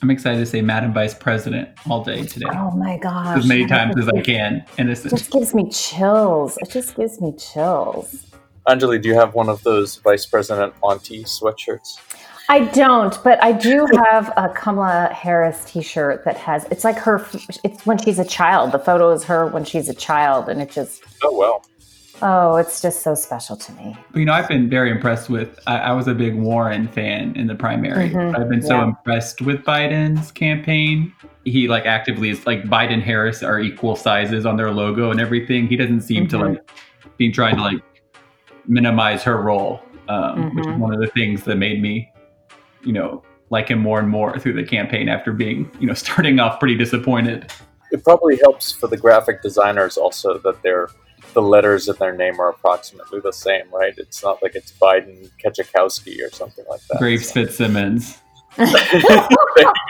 I'm excited to say Madam Vice President all day today. Oh my gosh. As many times as I can. And it's It just gives me chills. It just gives me chills. Anjali, do you have one of those Vice President Auntie sweatshirts? I don't, but I do have a Kamala Harris T-shirt that has. It's like her. It's when she's a child. The photo is her when she's a child, and it just. Oh well. Oh, it's just so special to me. But, you know, I've been very impressed with. I, I was a big Warren fan in the primary. Mhm, I've been so yeah. impressed with Biden's campaign. He like actively is like Biden Harris are equal sizes on their logo and everything. He doesn't seem to Mhm. like be trying to like minimize her role, um, which is Mhm. one of the things that made me, you know, like him more and more through the campaign after being, you know, starting off pretty disappointed. It probably helps for the graphic designers also that their the letters in their name are approximately the same, right? It's not like it's Biden Kachakowski or something like that. Graves Fitzsimmons. there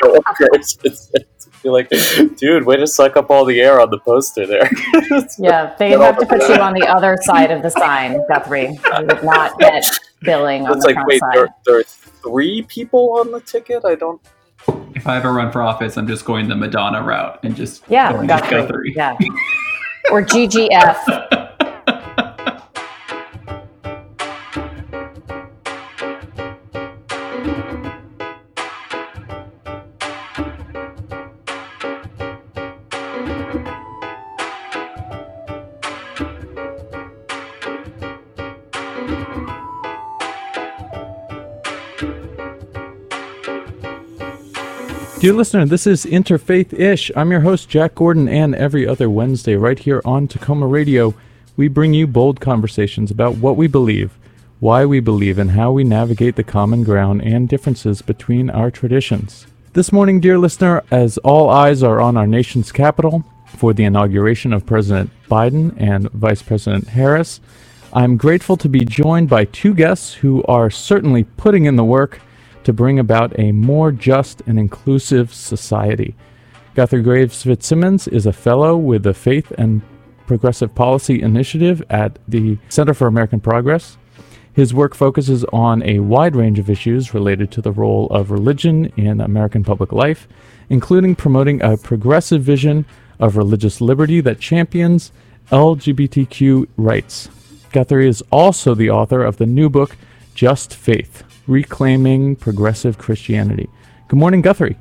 you Graves Fitzsimmons. You're like, dude, way to suck up all the air on the poster there. Yeah, they have to put you on the other side of the sign, Guthrie. You would not get billing on the like, front wait, side. there, there are three people on the ticket? I don't. If I ever run for office, I'm just going the Madonna route and just yeah, going Guthrie. Guthrie. Yeah, or GGF. Dear listener, this is Interfaith Ish. I'm your host, Jack Gordon, and every other Wednesday, right here on Takoma Radio, we bring you bold conversations about what we believe, why we believe, and how we navigate the common ground and differences between our traditions. This morning, dear listener, as all eyes are on our nation's capital for the inauguration of President Biden and Vice President Harris, I'm grateful to be joined by two guests who are certainly putting in the work to bring about a more just and inclusive society. Guthrie Graves Fitzsimmons is a fellow with the Faith and Progressive Policy Initiative at the Center for American Progress. His work focuses on a wide range of issues related to the role of religion in American public life, including promoting a progressive vision of religious liberty that champions LGBTQ rights. Guthrie is also the author of the new book, Just Faith Reclaiming Progressive Christianity. Good morning, Guthrie.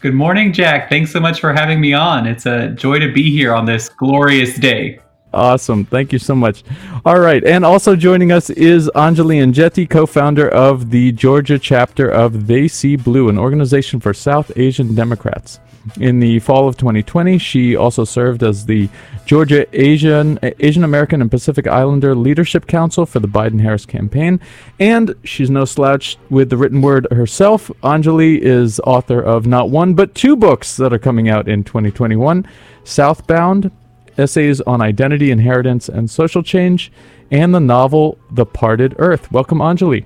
Good morning, Jack. Thanks so much for having me on. It's a joy to be here on this glorious day. Awesome. Thank you so much. All right. And also joining us is Anjali Enjeti, co founder of the Georgia chapter of They See Blue, an organization for South Asian Democrats. In the fall of 2020, she also served as the Georgia Asian Asian American and Pacific Islander Leadership Council for the Biden Harris campaign. And she's no slouch with the written word herself. Anjali is author of not one, but two books that are coming out in 2021 Southbound essays on identity, inheritance, and social change, and the novel The Parted Earth. Welcome, Anjali.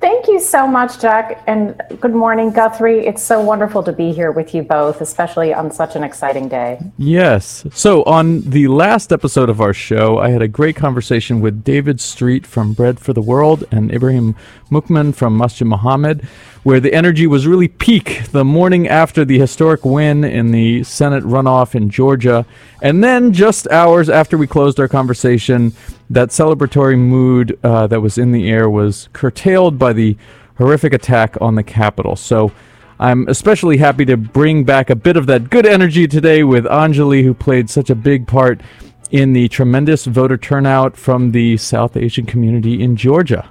Thank you so much, Jack, and good morning, Guthrie. It's so wonderful to be here with you both, especially on such an exciting day. Yes. So, on the last episode of our show, I had a great conversation with David Street from Bread for the World and Ibrahim Mukman from Masjid Muhammad, where the energy was really peak the morning after the historic win in the Senate runoff in Georgia. And then, just hours after we closed our conversation, that celebratory mood uh, that was in the air was curtailed by the horrific attack on the Capitol. So, I'm especially happy to bring back a bit of that good energy today with Anjali, who played such a big part in the tremendous voter turnout from the South Asian community in Georgia.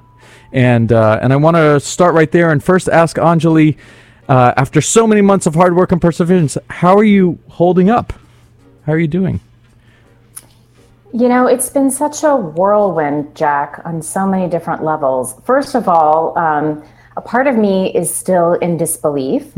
And uh, and I want to start right there and first ask Anjali, uh, after so many months of hard work and perseverance, how are you holding up? How are you doing? You know, it's been such a whirlwind, Jack, on so many different levels. First of all, um, a part of me is still in disbelief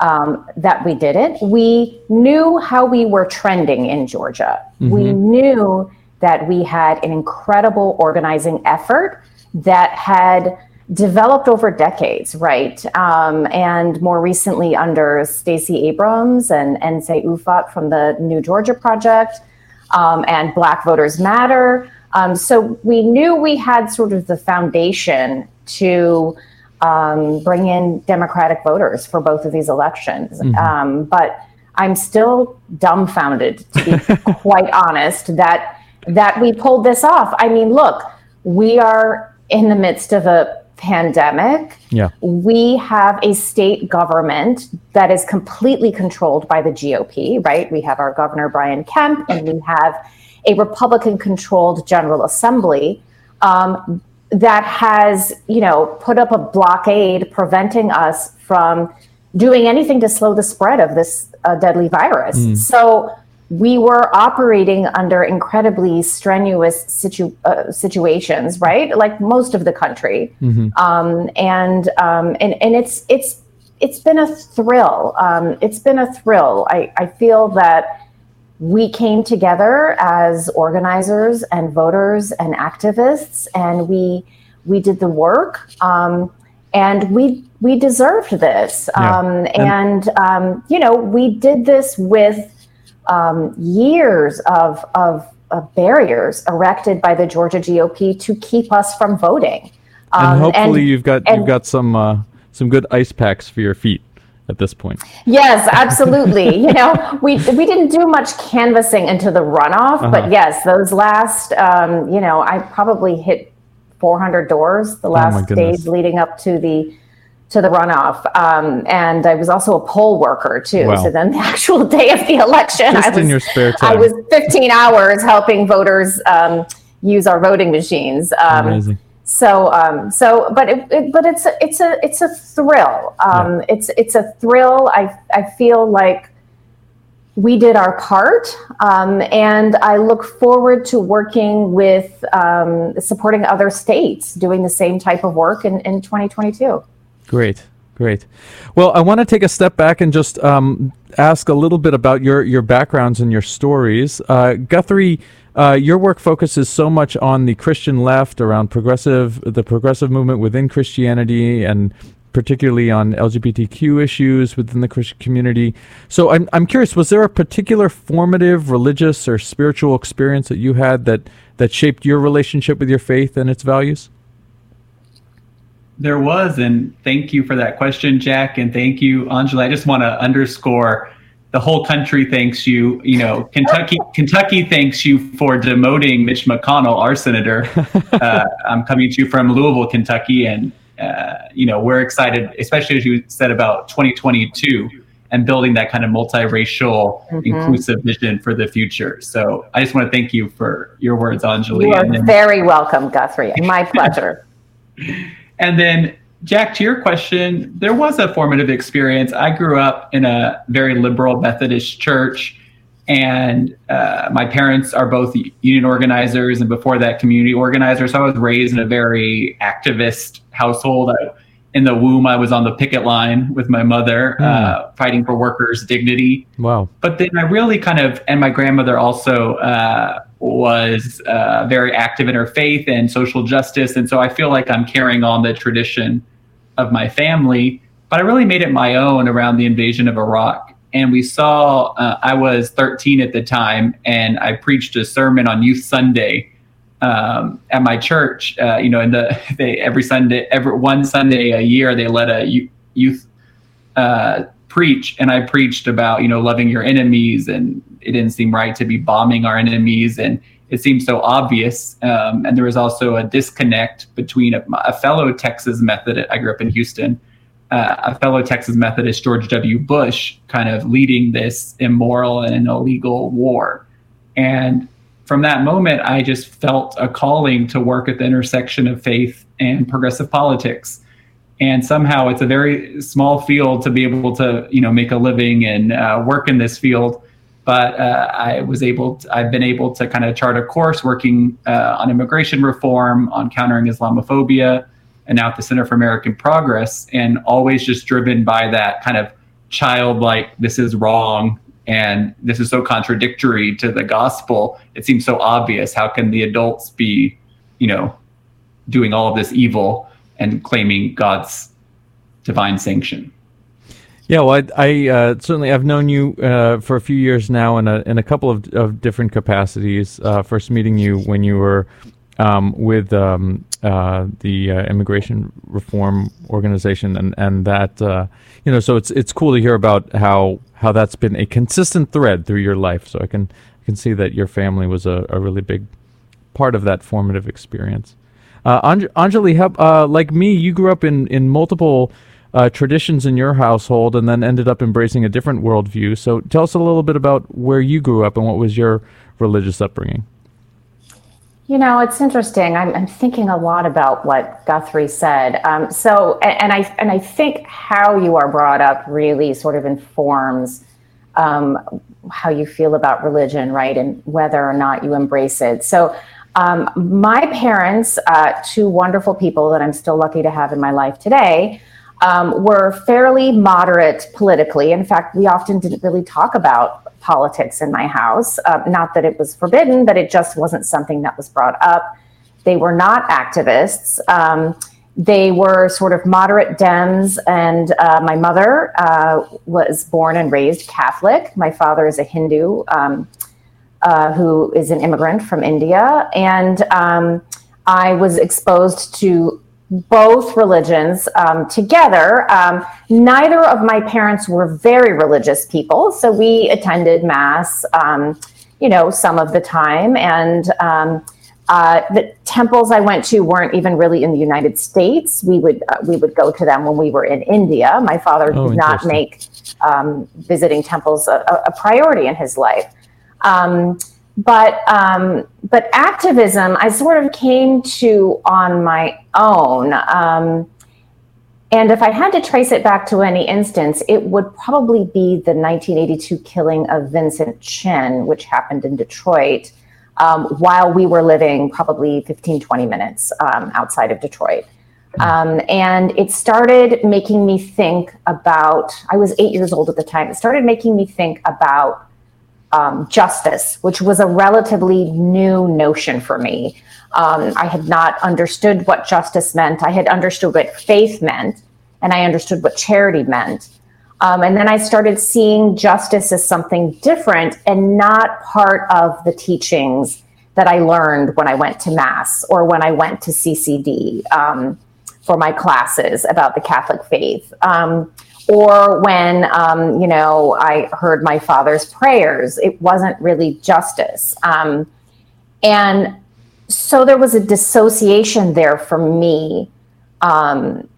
um, that we did it. We knew how we were trending in Georgia. We knew that we had an incredible organizing effort that had developed over decades, right? Um, and more recently under Stacey Abrams and Nsé Ufot from the New Georgia Project um, and Black Voters Matter. Um, so we knew we had sort of the foundation to um, bring in Democratic voters for both of these elections. Mm-hmm. Um, but I'm still dumbfounded, to be quite honest, that that we pulled this off. I mean, look, we are in the midst of a pandemic. Yeah. We have a state government that is completely controlled by the GOP, right? We have our governor Brian Kemp, and we have a Republican-controlled General Assembly. Um, that has, you know, put up a blockade preventing us from doing anything to slow the spread of this uh, deadly virus. Mm. So we were operating under incredibly strenuous situ- uh, situations, right? Like most of the country, mm-hmm. um, and um, and and it's it's it's been a thrill. Um, it's been a thrill. I, I feel that we came together as organizers and voters and activists, and we we did the work, um, and we we deserved this. Yeah. Um, and um, you know, we did this with um, years of, of, of barriers erected by the Georgia GOP to keep us from voting. and hopefully, and, you've got and, you've got some uh, some good ice packs for your feet at this point. Yes, absolutely. you know, we we didn't do much canvassing into the runoff, uh-huh. but yes, those last, um, you know, I probably hit 400 doors the oh last oh days leading up to the to the runoff. Um, and I was also a poll worker too. Wow. So then the actual day of the election, Just I was in your spare time. I was 15 hours helping voters um, use our voting machines. Um, Amazing. So, um, so, but it, it, but it's a, it's a, it's a thrill. Um, yeah. It's, it's a thrill. I, I feel like we did our part, um, and I look forward to working with um, supporting other states doing the same type of work in, in 2022. Great. Great. Well, I want to take a step back and just um, ask a little bit about your, your backgrounds and your stories. Uh, Guthrie, uh, your work focuses so much on the Christian left, around progressive, the progressive movement within Christianity, and particularly on LGBTQ issues within the Christian community. So I'm, I'm curious, was there a particular formative religious or spiritual experience that you had that, that shaped your relationship with your faith and its values? There was, and thank you for that question, Jack, and thank you, Angela. I just want to underscore the whole country thanks you. You know, Kentucky, Kentucky thanks you for demoting Mitch McConnell, our senator. Uh, I'm coming to you from Louisville, Kentucky, and uh, you know we're excited, especially as you said about 2022 and building that kind of multiracial, mm-hmm. inclusive vision for the future. So I just want to thank you for your words, Anjali. You are then, very welcome, Guthrie. My pleasure. And then, Jack, to your question, there was a formative experience. I grew up in a very liberal Methodist church, and uh, my parents are both union organizers and before that, community organizers. So I was raised in a very activist household. I, in the womb, I was on the picket line with my mother, mm. uh, fighting for workers' dignity. Wow. But then I really kind of, and my grandmother also uh, was uh, very active in her faith and social justice. And so I feel like I'm carrying on the tradition of my family, but I really made it my own around the invasion of Iraq. And we saw, uh, I was 13 at the time, and I preached a sermon on Youth Sunday um, at my church. Uh, you know, in the they every Sunday, every one Sunday a year, they let a youth uh, preach, and I preached about you know loving your enemies and it didn't seem right to be bombing our enemies and it seemed so obvious. Um, and there was also a disconnect between a, a fellow texas methodist i grew up in houston uh, a fellow texas methodist george w. Bush kind of leading this immoral and illegal war. And from that moment i just felt a calling to work at the intersection of faith and progressive politics and somehow it's a very small field to be able to you know make a living and uh, work in this field but uh, I was able to, I've been able to kind of chart a course working uh, on immigration reform, on countering Islamophobia, and now at the Center for American Progress, and always just driven by that kind of childlike, this is wrong, and this is so contradictory to the gospel. It seems so obvious. How can the adults be, you know, doing all of this evil and claiming God's divine sanction? Yeah, well, I, I uh, certainly I've known you uh, for a few years now in a in a couple of, of different capacities. Uh, first meeting you when you were um, with um, uh, the uh, immigration reform organization, and and that uh, you know, so it's it's cool to hear about how how that's been a consistent thread through your life. So I can I can see that your family was a, a really big part of that formative experience. Uh, Anj- Anjali, how, uh, like me, you grew up in in multiple uh, traditions in your household, and then ended up embracing a different worldview. So tell us a little bit about where you grew up and what was your religious upbringing. You know, it's interesting. I'm, I'm thinking a lot about what Guthrie said. Um, so, and, and, I and I think how you are brought up really sort of informs um, how you feel about religion, right, and whether or not you embrace it. So, um, my parents, uh, two wonderful people that I'm still lucky to have in my life today, um, were fairly moderate politically. In fact, we often didn't really talk about politics in my house. Uh, not that it was forbidden, but it just wasn't something that was brought up. They were not activists. Um, they were sort of moderate Dems, and uh, my mother uh, was born and raised Catholic. My father is a Hindu um, uh, who is an immigrant from India, and um, I was exposed to both religions um, together. Um, neither of my parents were very religious people, so we attended mass, um, you know, some of the time. And um, uh, the temples I went to weren't even really in the United States. We would uh, we would go to them when we were in India. My father oh, did not make um, visiting temples a, a, priority in his life. Um, but um, but activism I sort of came to on my own. Um, and if I had to trace it back to any instance, it would probably be the 1982 killing of Vincent Chin, which happened in Detroit, um, while we were living probably 15, 20 minutes um, outside of Detroit. Um, and it started making me think about, I was eight years old at the time, it started making me think about um, justice, which was a relatively new notion for me. Um, I had not understood what justice meant. I had understood what faith meant, and I understood what charity meant. Um, and then I started seeing justice as something different and not part of the teachings that I learned when I went to Mass or when I went to CCD um, for my classes about the Catholic faith. Um, or when um, you know I heard my father's prayers. It wasn't really justice, um, and so there was a dissociation there for me um,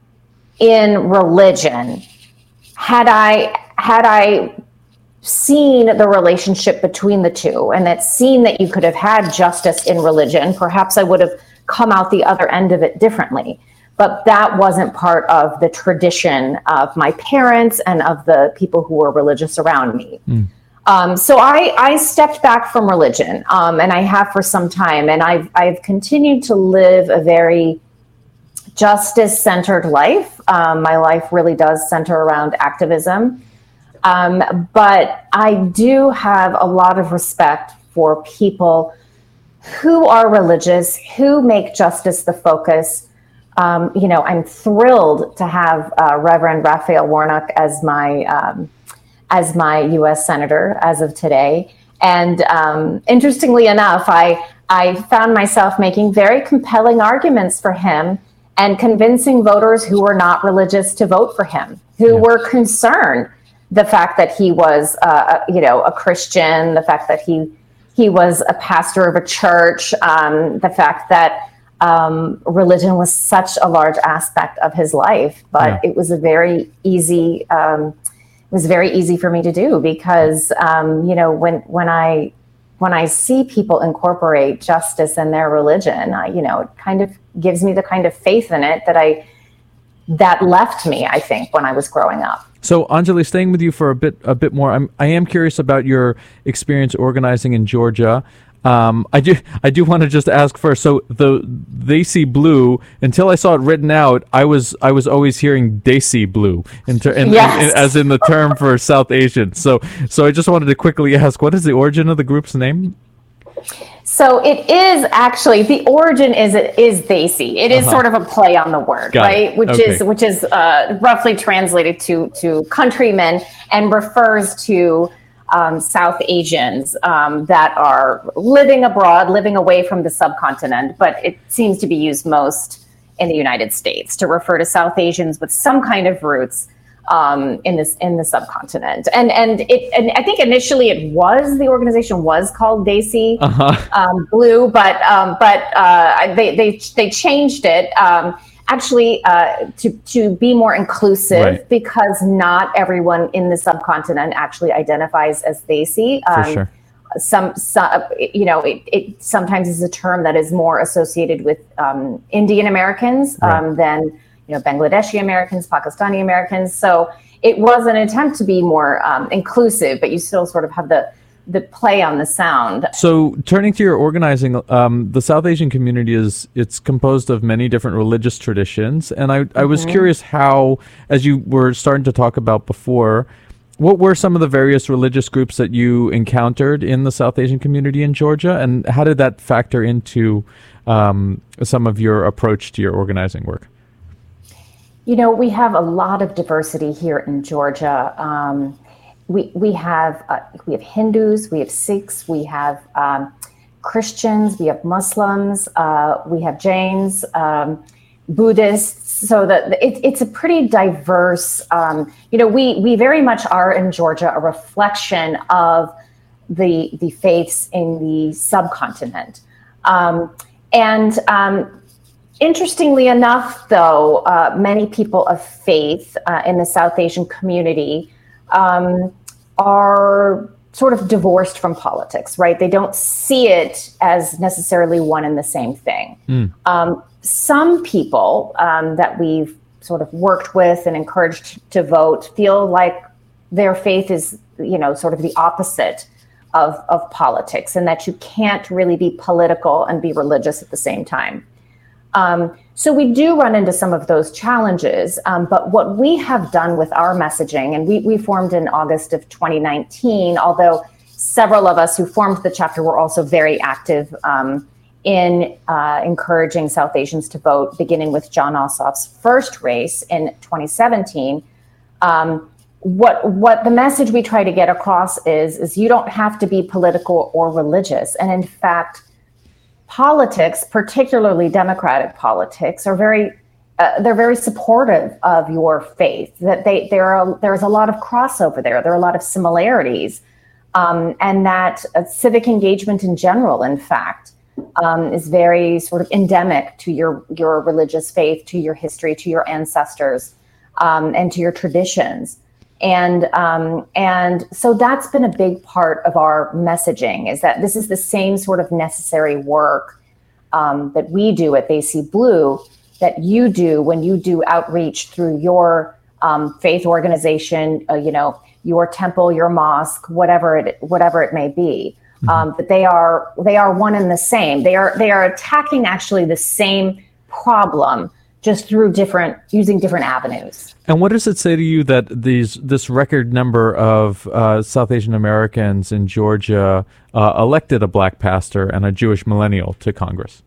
in religion. Had I had I seen the relationship between the two, and that seen that you could have had justice in religion, perhaps I would have come out the other end of it differently but that wasn't part of the tradition of my parents and of the people who were religious around me. Mm. Um, so I, I, stepped back from religion, um, and I have for some time, and I've I've continued to live a very justice-centered life. Um, my life really does center around activism, um, but I do have a lot of respect for people who are religious, who make justice the focus, um, you know, I'm thrilled to have uh, Reverend Raphael Warnock as my um, as my U.S. senator as of today. And um, interestingly enough, I I found myself making very compelling arguments for him and convincing voters who were not religious to vote for him, who yeah. were concerned the fact that he was, uh, you know, a Christian, the fact that he he was a pastor of a church, um, the fact that um, religion was such a large aspect of his life, but yeah. it was a very easy. Um, it was very easy for me to do because um, you know when when I when I see people incorporate justice in their religion, I, you know, it kind of gives me the kind of faith in it that I that left me. I think when I was growing up. So, Anjali, staying with you for a bit a bit more, I'm I am curious about your experience organizing in Georgia. Um, I do I do want to just ask first. So the they see blue until I saw it written out. I was I was always hearing Desi blue in, ter- in, yes. in, in, as in the term for South Asian. So so I just wanted to quickly ask, what is the origin of the group's name? So it is actually the origin is is Desi. It is uh-huh. sort of a play on the word, Got right? It. Which okay. is which is uh, roughly translated to to countrymen and refers to um, South Asians um, that are living abroad, living away from the subcontinent, but it seems to be used most in the United States to refer to South Asians with some kind of roots um, in this in the subcontinent. And and it and I think initially it was the organization was called Desi uh-huh. um, Blue, but um, but uh, they they they changed it um, actually uh, to to be more inclusive right. because not everyone in the subcontinent actually identifies as Desi. um, sure. Some, some, you know, it, it, sometimes is a term that is more associated with um, Indian Americans right. um, than you know Bangladeshi Americans, Pakistani Americans. So it was an attempt to be more um, inclusive, but you still sort of have the the play on the sound. So, turning to your organizing, um, the South Asian community is it's composed of many different religious traditions, and I, I was mm-hmm. curious how, as you were starting to talk about before, what were some of the various religious groups that you encountered in the South Asian community in Georgia, and how did that factor into um, some of your approach to your organizing work? You know, we have a lot of diversity here in Georgia. Um, we we have uh, we have Hindus, we have Sikhs, we have um, Christians, we have Muslims, uh, we have Jains, um, Buddhists. So that it, it's a pretty diverse. Um, you know, we we very much are in Georgia a reflection of the the faiths in the subcontinent, um, and um, Interestingly enough, though, uh, many people of faith uh, in the South Asian community um, are sort of divorced from politics, right? They don't see it as necessarily one and the same thing. Mm. Um, some people um, that we've sort of worked with and encouraged to vote feel like their faith is, you know, sort of the opposite of, of politics and that you can't really be political and be religious at the same time. Um, so we do run into some of those challenges. Um, but what we have done with our messaging, and we, we formed in August of 2019, although several of us who formed the chapter were also very active um, in uh, encouraging South Asians to vote, beginning with Jon Ossoff's first race in 2017. Um, what what the message we try to get across is is you don't have to be political or religious, and in fact politics, particularly democratic politics, are very uh, they're very supportive of your faith. That they there are there's a lot of crossover there. There are a lot of similarities, um, and that uh, civic engagement in general, in fact, um, is very sort of endemic to your your religious faith, to your history, to your ancestors, um, and to your traditions and um, and so that's been a big part of our messaging is that this is the same sort of necessary work um, that we do at They See Blue that you do when you do outreach through your um, faith organization, uh, you know, your temple, your mosque, whatever it whatever it may be. Mm-hmm. Um, that they are they are one and the same. They are they are attacking actually the same problem just through different using different avenues. And what does it say to you that these this record number of uh, South Asian Americans in Georgia uh, elected a black pastor and a Jewish millennial to Congress?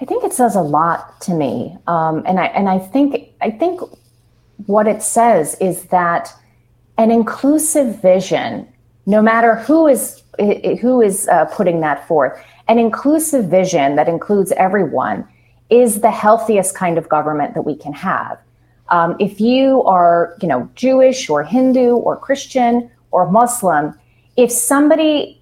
I think it says a lot to me, um, and I and I think I think what it says is that an inclusive vision, no matter who is who is uh, putting that forth, an inclusive vision that includes everyone is the healthiest kind of government that we can have. Um, if you are, you know, Jewish or Hindu or Christian or Muslim, if somebody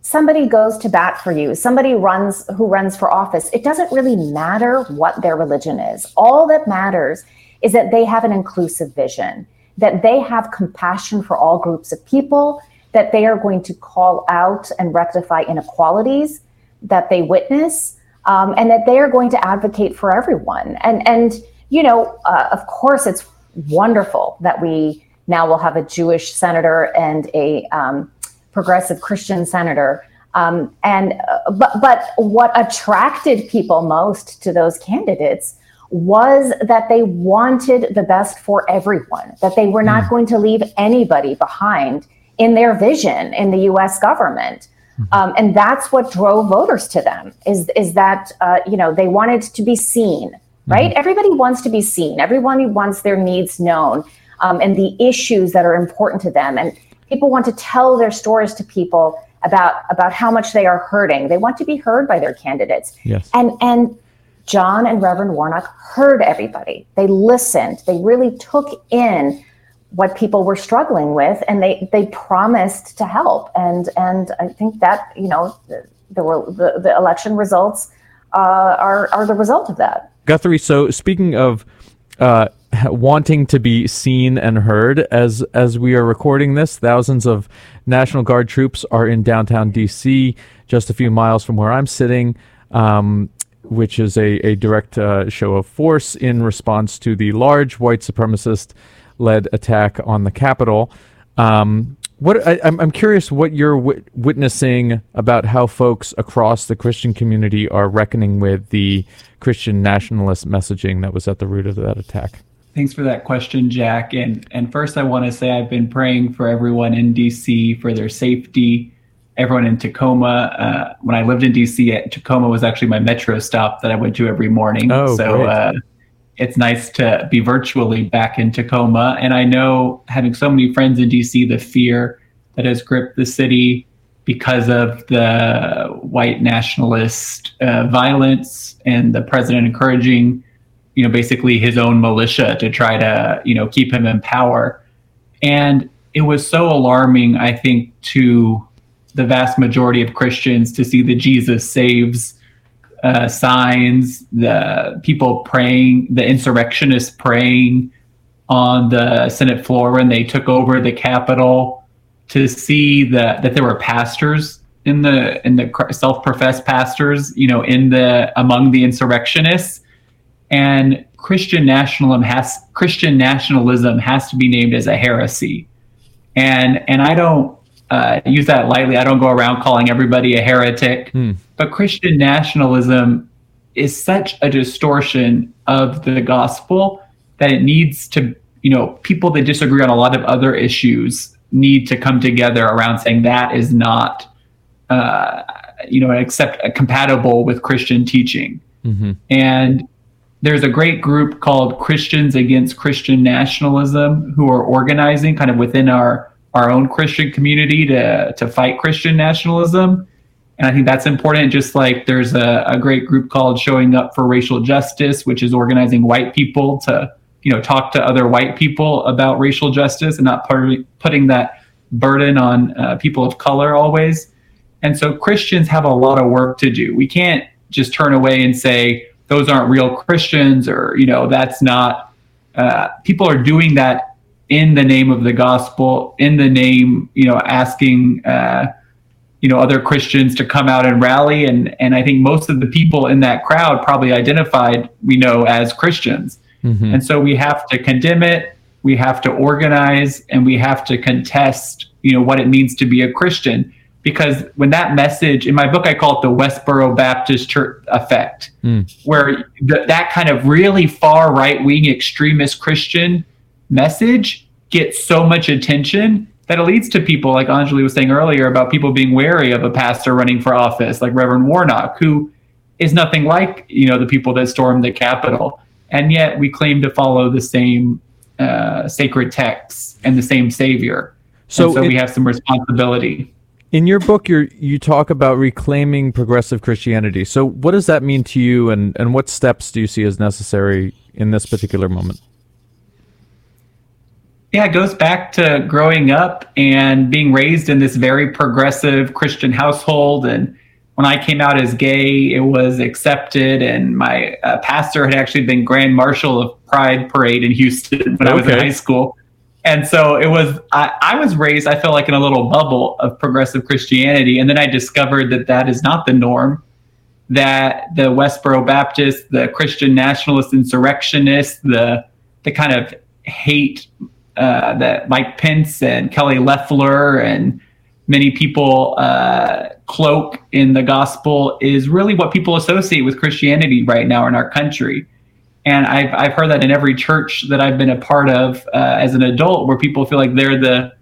somebody goes to bat for you, somebody runs who runs for office, it doesn't really matter what their religion is. All that matters is that they have an inclusive vision, that they have compassion for all groups of people, that they are going to call out and rectify inequalities that they witness, um, and that they are going to advocate for everyone. And and you know, uh, of course, it's wonderful that we now will have a Jewish senator and a um, progressive Christian senator. Um, and uh, but but what attracted people most to those candidates was that they wanted the best for everyone. That they were not mm. going to leave anybody behind in their vision in the U.S. government. Mm-hmm. Um, and that's what drove voters to them is is that uh, you know they wanted to be seen right mm-hmm. everybody wants to be seen everyone wants their needs known um, and the issues that are important to them and People want to tell their stories to people about about how much they are hurting. They want to be heard by their candidates. Yes. And and Jon and Reverend Warnock heard everybody. They listened. They really took in what people were struggling with, and they they promised to help. And and I think that you know the the, the election results uh, are are the result of that. Guthrie. So speaking of. Uh, wanting to be seen and heard as as we are recording this thousands of national guard troops are in downtown dc just a few miles from where i'm sitting um, which is a, a direct uh, show of force in response to the large white supremacist led attack on the Capitol. Um, what I, am curious what you're w- witnessing about how folks across the Christian community are reckoning with the Christian nationalist messaging that was at the root of that attack. Thanks for that question, Jack. And and first, I want to say I've been praying for everyone in DC for their safety everyone in Takoma. Uh, when I lived in DC, Takoma was actually my metro stop that I went to every morning. Oh, so uh, it's nice to be virtually back in Takoma. And I know having so many friends in DC, the fear that has gripped the city because of the white nationalist uh, violence and the president encouraging, you know, basically his own militia to try to, you know, keep him in power. And it was so alarming, I think, to the vast majority of Christians to see the Jesus saves uh, signs, the people praying, the insurrectionists praying on the Senate floor when they took over the Capitol, to see that that there were pastors in the in the self-professed pastors, you know, in the among the insurrectionists, and Christian nationalism has Christian nationalism has to be named as a heresy, and and I don't uh, use that lightly. I don't go around calling everybody a heretic, hmm. But Christian nationalism is such a distortion of the gospel that it needs to, you know, people that disagree on a lot of other issues need to come together around saying that is not, uh, you know, accept uh, compatible with Christian teaching. Mm-hmm. And there's a great group called Christians Against Christian Nationalism who are organizing kind of within our our own Christian community to to fight Christian nationalism. And I think that's important. Just like there's a, a great group called Showing Up for Racial Justice, which is organizing white people to you know talk to other white people about racial justice and not putting that burden on uh, people of color always. And so Christians have a lot of work to do. We can't just turn away and say those aren't real Christians or you know that's not. Uh, people are doing that in the name of the gospel, in the name, you know, asking, uh, you know, other Christians to come out and rally. And, and I think most of the people in that crowd probably identified, we know, as Christians. Mm-hmm. And so we have to condemn it, we have to organize, and we have to contest, you know, what it means to be a Christian. Because when that message, in my book, I call it the Westboro Baptist Church effect, mm. where th- that kind of really far right wing extremist Christian message gets so much attention that it leads to people like Anjali was saying earlier about people being wary of a pastor running for office, like Reverend Warnock, who is nothing like you know the people that stormed the Capitol, and yet we claim to follow the same uh, sacred texts and the same Savior. So, so it, we have some responsibility. In your book, you you talk about reclaiming progressive Christianity. So, what does that mean to you, and and what steps do you see as necessary in this particular moment? Yeah, it goes back to growing up and being raised in this very progressive Christian household. And when I came out as gay, it was accepted. And my uh, pastor had actually been Grand Marshal of Pride Parade in Houston when okay. I was in high school. And so it was, I, I was raised, I felt like in a little bubble of progressive Christianity. And then I discovered that that is not the norm, that the Westboro Baptists, the Christian nationalist insurrectionists, the, the kind of hate uh, that Mike Pence and Kelly Loeffler and many people uh, cloak in the gospel is really what people associate with Christianity right now in our country. And I've, I've heard that in every church that I've been a part of uh, as an adult, where people feel like they're the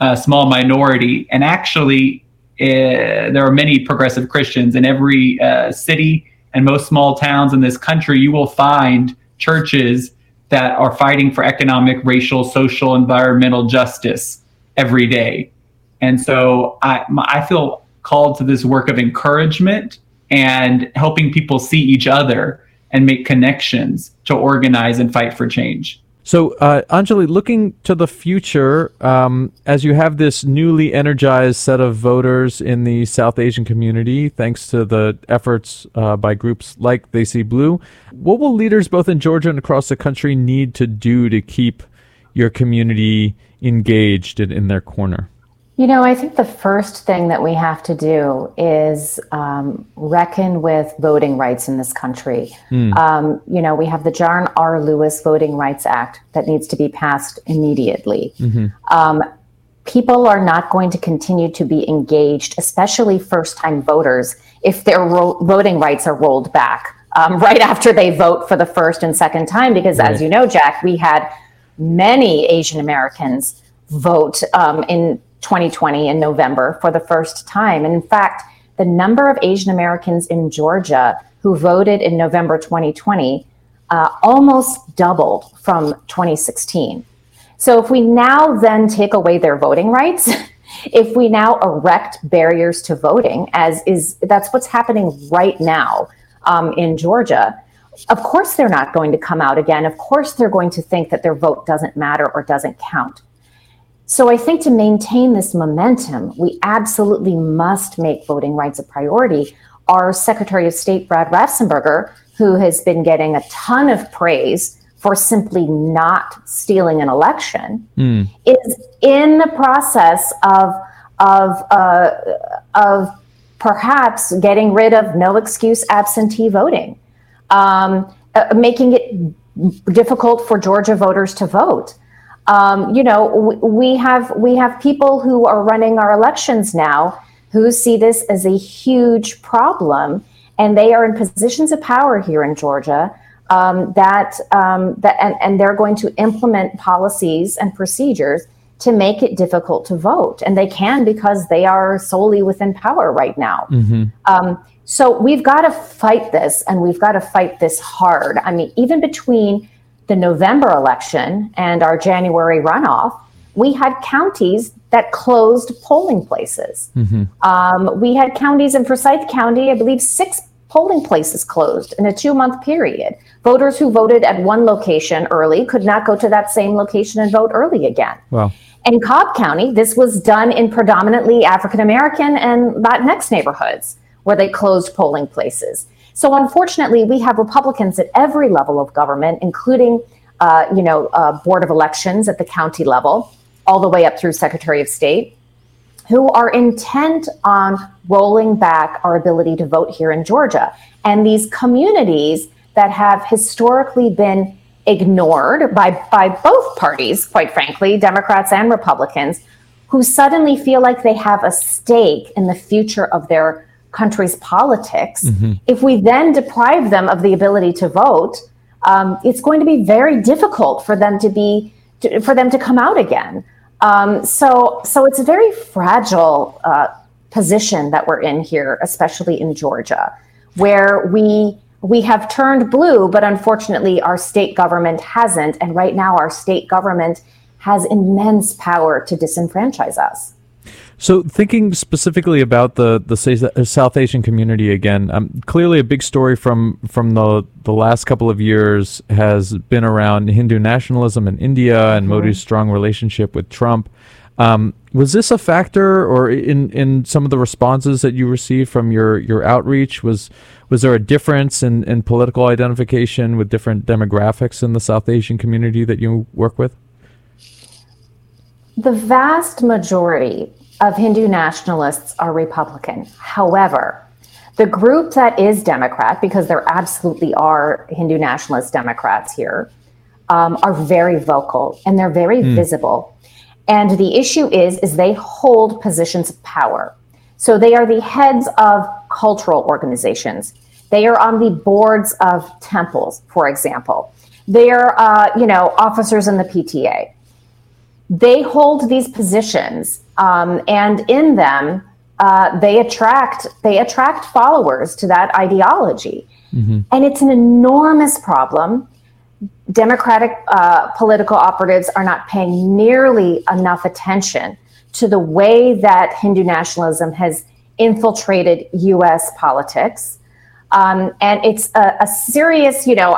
uh, small minority. And actually, uh, there are many progressive Christians in every uh, city and most small towns in this country. You will find churches that are fighting for economic, racial, social, environmental justice. every day. And so I, I feel called to this work of encouragement and helping people see each other and make connections to organize and fight for change. So, uh, Anjali, looking to the future, um, as you have this newly energized set of voters in the South Asian community, thanks to the efforts uh, by groups like They See Blue, what will leaders both in Georgia and across the country need to do to keep your community engaged in, in their corner? You know, I think the first thing that we have to do is um, reckon with voting rights in this country. Mm. Um, you know, we have the John R. Lewis Voting Rights Act that needs to be passed immediately. Mm-hmm. Um, people are not going to continue to be engaged, especially first time voters, if their ro- voting rights are rolled back um, right after they vote for the first and second time. Because, right. as you know, Jack, we had many Asian Americans vote um, in 2020 in November for the first time. And in fact, the number of Asian Americans in Georgia who voted in November 2020 uh, almost doubled from 2016. So if we now then take away their voting rights, if we now erect barriers to voting, as is that's what's happening right now um, in Georgia, of course they're not going to come out again. Of course they're going to think that their vote doesn't matter or doesn't count. So I think to maintain this momentum, we absolutely must make voting rights a priority. Our Secretary of State, Brad Raffensperger, who has been getting a ton of praise for simply not stealing an election, mm. is in the process of of uh, of perhaps getting rid of no excuse absentee voting, um, uh, making it difficult for Georgia voters to vote. Um, you know, we have we have people who are running our elections now who see this as a huge problem, and they are in positions of power here in Georgia. Um, that um, that and, and they're going to implement policies and procedures to make it difficult to vote, and they can because they are solely within power right now. Mm-hmm. Um, so we've got to fight this, and we've got to fight this hard. I mean, even between the November election and our January runoff, we had counties that closed polling places. Mm-hmm. Um, we had counties in Forsyth County, I believe six polling places closed in a two month period. Voters who voted at one location early could not go to that same location and vote early again. Wow. In Cobb County, this was done in predominantly African American and Latinx neighborhoods where they closed polling places. So unfortunately, we have Republicans at every level of government, including, uh, you know, uh, board of elections at the county level, all the way up through Secretary of State, who are intent on rolling back our ability to vote here in Georgia. And these communities that have historically been ignored by, by both parties, quite frankly, Democrats and Republicans, who suddenly feel like they have a stake in the future of their country's politics, mm-hmm. if we then deprive them of the ability to vote, um, it's going to be very difficult for them to be to, for them to come out again. Um, so, so it's a very fragile uh, position that we're in here, especially in Georgia, where we we have turned blue, but unfortunately, our state government hasn't. And right now, our state government has immense power to disenfranchise us. So, thinking specifically about the the South Asian community again, um, clearly a big story from from the the last couple of years has been around Hindu nationalism in India and mm-hmm. Modi's strong relationship with Trump. Um, was this a factor, or in in some of the responses that you received from your your outreach? Was was there a difference in in political identification with different demographics in the South Asian community that you work with? The vast majority of Hindu nationalists are Republican. However, the group that is Democrat, because there absolutely are Hindu nationalist Democrats here, um, are very vocal and they're very mm. visible. And the issue is, is they hold positions of power. So they are the heads of cultural organizations. They are on the boards of temples, for example. They are, uh, you know, officers in the PTA they hold these positions, um, and in them, uh, they attract they attract followers to that ideology, mm-hmm. and it's an enormous problem. Democratic uh, political operatives are not paying nearly enough attention to the way that Hindu nationalism has infiltrated US politics. Um, and it's a, a, serious, you know,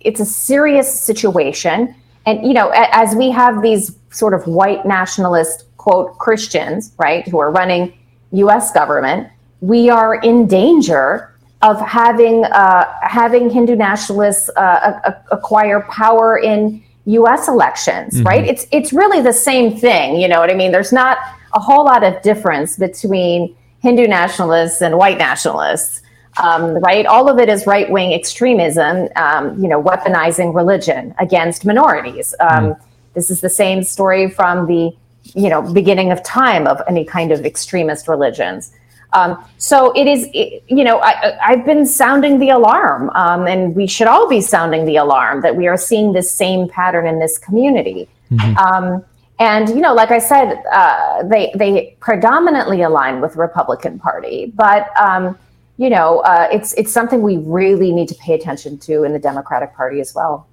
it's a serious situation. And, you know, as we have these sort of white nationalist, quote, Christians, right, who are running US government, we are in danger of having uh, having Hindu nationalists uh, acquire power in U.S. elections, mm-hmm. right? It's it's really the same thing. You know what I mean? There's not a whole lot of difference between Hindu nationalists and white nationalists, um, right? All of it is right wing extremism. Um, you know, weaponizing religion against minorities. Um, mm. This is the same story from the you know beginning of time of any kind of extremist religions. Um, so it is, you know, I, have been sounding the alarm, um, and we should all be sounding the alarm that we are seeing this same pattern in this community. Mm-hmm. Um, and you know, like I said, uh, they they predominantly align with the Republican Party, but um, you know, uh, it's it's something we really need to pay attention to in the Democratic Party as well.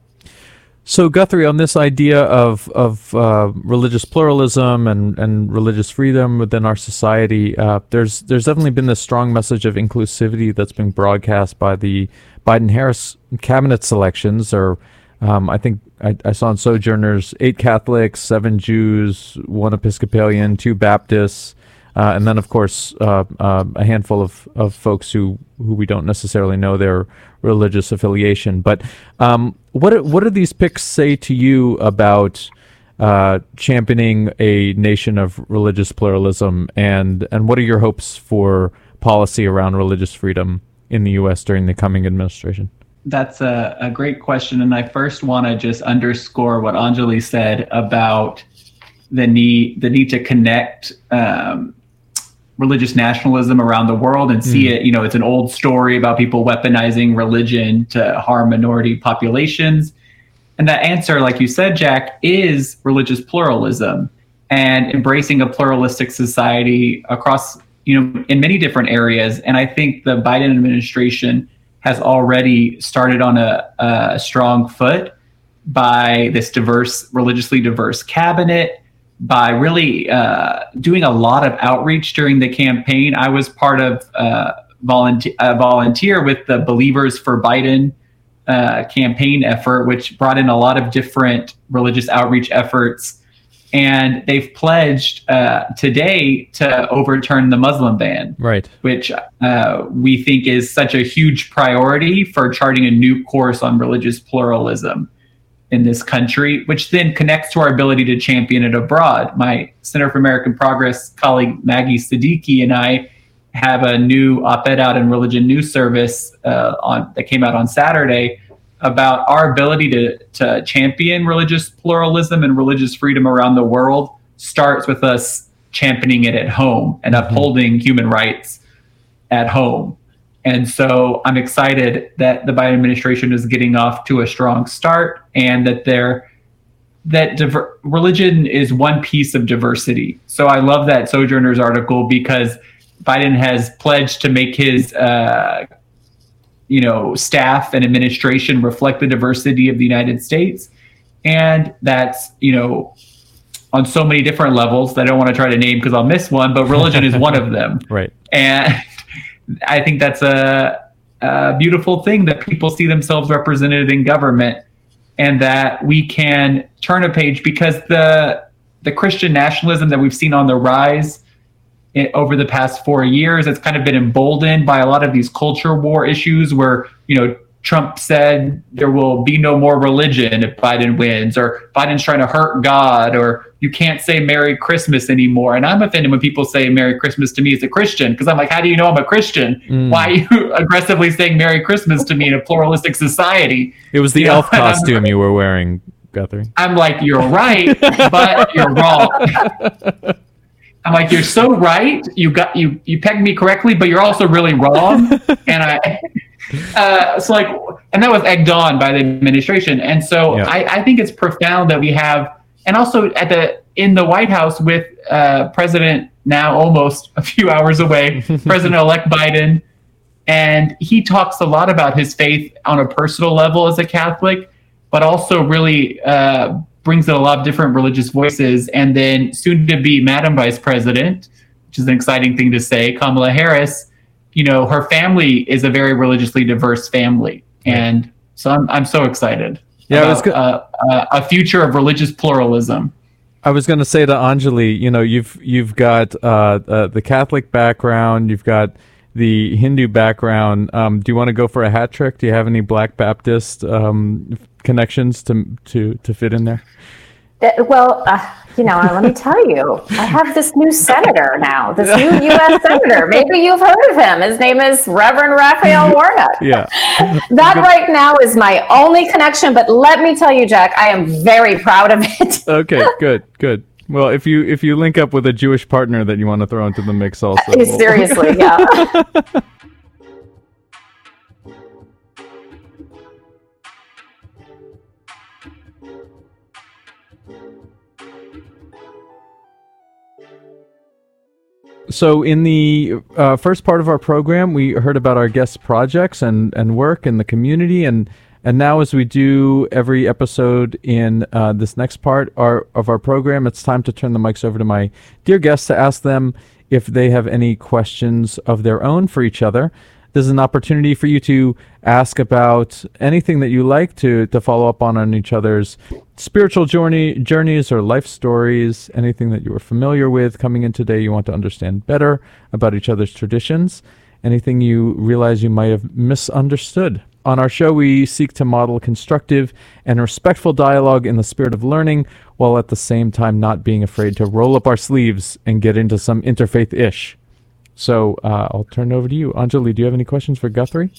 So Guthrie, on this idea of of uh, religious pluralism and, and religious freedom within our society, uh, there's there's definitely been this strong message of inclusivity that's been broadcast by the Biden-Harris cabinet selections. Or um, I think I, I, saw in Sojourners eight Catholics, seven Jews, one Episcopalian, two Baptists, uh, and then of course uh, uh, a handful of, of folks who who we don't necessarily know their religious affiliation. But um, what what do these picks say to you about uh, championing a nation of religious pluralism, and and what are your hopes for policy around religious freedom in the U.S. during the coming administration? That's a, a great question, and I first want to just underscore what Anjali said about the need the need to connect um, religious nationalism around the world and see mm. it. You know, it's an old story about people weaponizing religion to harm minority populations. And that answer, like you said, Jack, is religious pluralism and embracing a pluralistic society across, you know, in many different areas. And I think the Biden administration has already started on a, a strong foot by this diverse, religiously diverse cabinet by really uh, doing a lot of outreach during the campaign. I was part of uh, volunteer, uh, volunteer with the Believers for Biden uh, campaign effort, which brought in a lot of different religious outreach efforts. And they've pledged uh, today to overturn the Muslim ban, right? Which uh, we think is such a huge priority for charting a new course on religious pluralism in this country, which then connects to our ability to champion it abroad. My Center for American Progress colleague Maggie Siddiqui and I have a new op-ed out in Religion News Service uh, on that came out on Saturday about our ability to to champion religious pluralism and religious freedom around the world starts with us championing it at home and mm-hmm. upholding human rights at home. And so I'm excited that the Biden administration is getting off to a strong start and that they're that diver- religion is one piece of diversity. So I love that Sojourners article because Biden has pledged to make his uh, you know staff and administration reflect the diversity of the United States, and that's you know on so many different levels that I don't want to try to name because I'll miss one, but religion is one of them. Right. And I think that's a, a beautiful thing that people see themselves represented in government and that we can turn a page because the the Christian nationalism that we've seen on the rise over the past four years, it's kind of been emboldened by a lot of these culture war issues where, you know, Trump said there will be no more religion if Biden wins, or Biden's trying to hurt God, or you can't say Merry Christmas anymore. And I'm offended when people say Merry Christmas to me as a Christian, because I'm like, how do you know I'm a Christian? Mm. Why are you aggressively saying Merry Christmas to me in a pluralistic society? It was the you elf know? costume you were wearing, Guthrie. I'm like, you're right, but you're wrong. I'm like, you're so right. You got you you pegged me correctly, but you're also really wrong. And I uh, so like, and that was egged on by the administration. And so yeah. I, I, think it's profound that we have, and also at the in the White House with uh, President now almost a few hours away, President-elect Biden, and he talks a lot about his faith on a personal level as a Catholic, but also really uh, brings in a lot of different religious voices. And then soon to be Madam Vice President, which is an exciting thing to say, Kamala Harris, you know, her family is a very religiously diverse family. And so I'm, I'm so excited. Yeah, about, I was go- uh, uh, a future of religious pluralism. I was going to say to Anjali, you know, you've you've got uh, uh, the Catholic background, you've got the Hindu background. Um, do you want to go for a hat trick? Do you have any Black Baptist um, connections to to to fit in there? Uh, well, uh, you know, let me tell you, I have this new senator now, this new U.S. senator. Maybe you've heard of him. His name is Reverend Raphael Warnock. Yeah. that right now is my only connection. But let me tell you, Jack, I am very proud of it. okay, good, good. Well, if you if you link up with a Jewish partner that you want to throw into the mix, also Seriously, yeah. So, in the uh, first part of our program, we heard about our guest projects and, and work in the community, and and now as we do every episode in uh, this next part our, of our program, it's time to turn the mics over to my dear guests to ask them if they have any questions of their own for each other. This is an opportunity for you to ask about anything that you like to to follow up on on each other's spiritual journey journeys or life stories, anything that you were familiar with coming in today you want to understand better about each other's traditions, anything you realize you might have misunderstood. On our show, we seek to model constructive and respectful dialogue in the spirit of learning, while at the same time not being afraid to roll up our sleeves and get into some interfaith ish. So uh, I'll turn it over to you. Anjali, do you have any questions for Guthrie?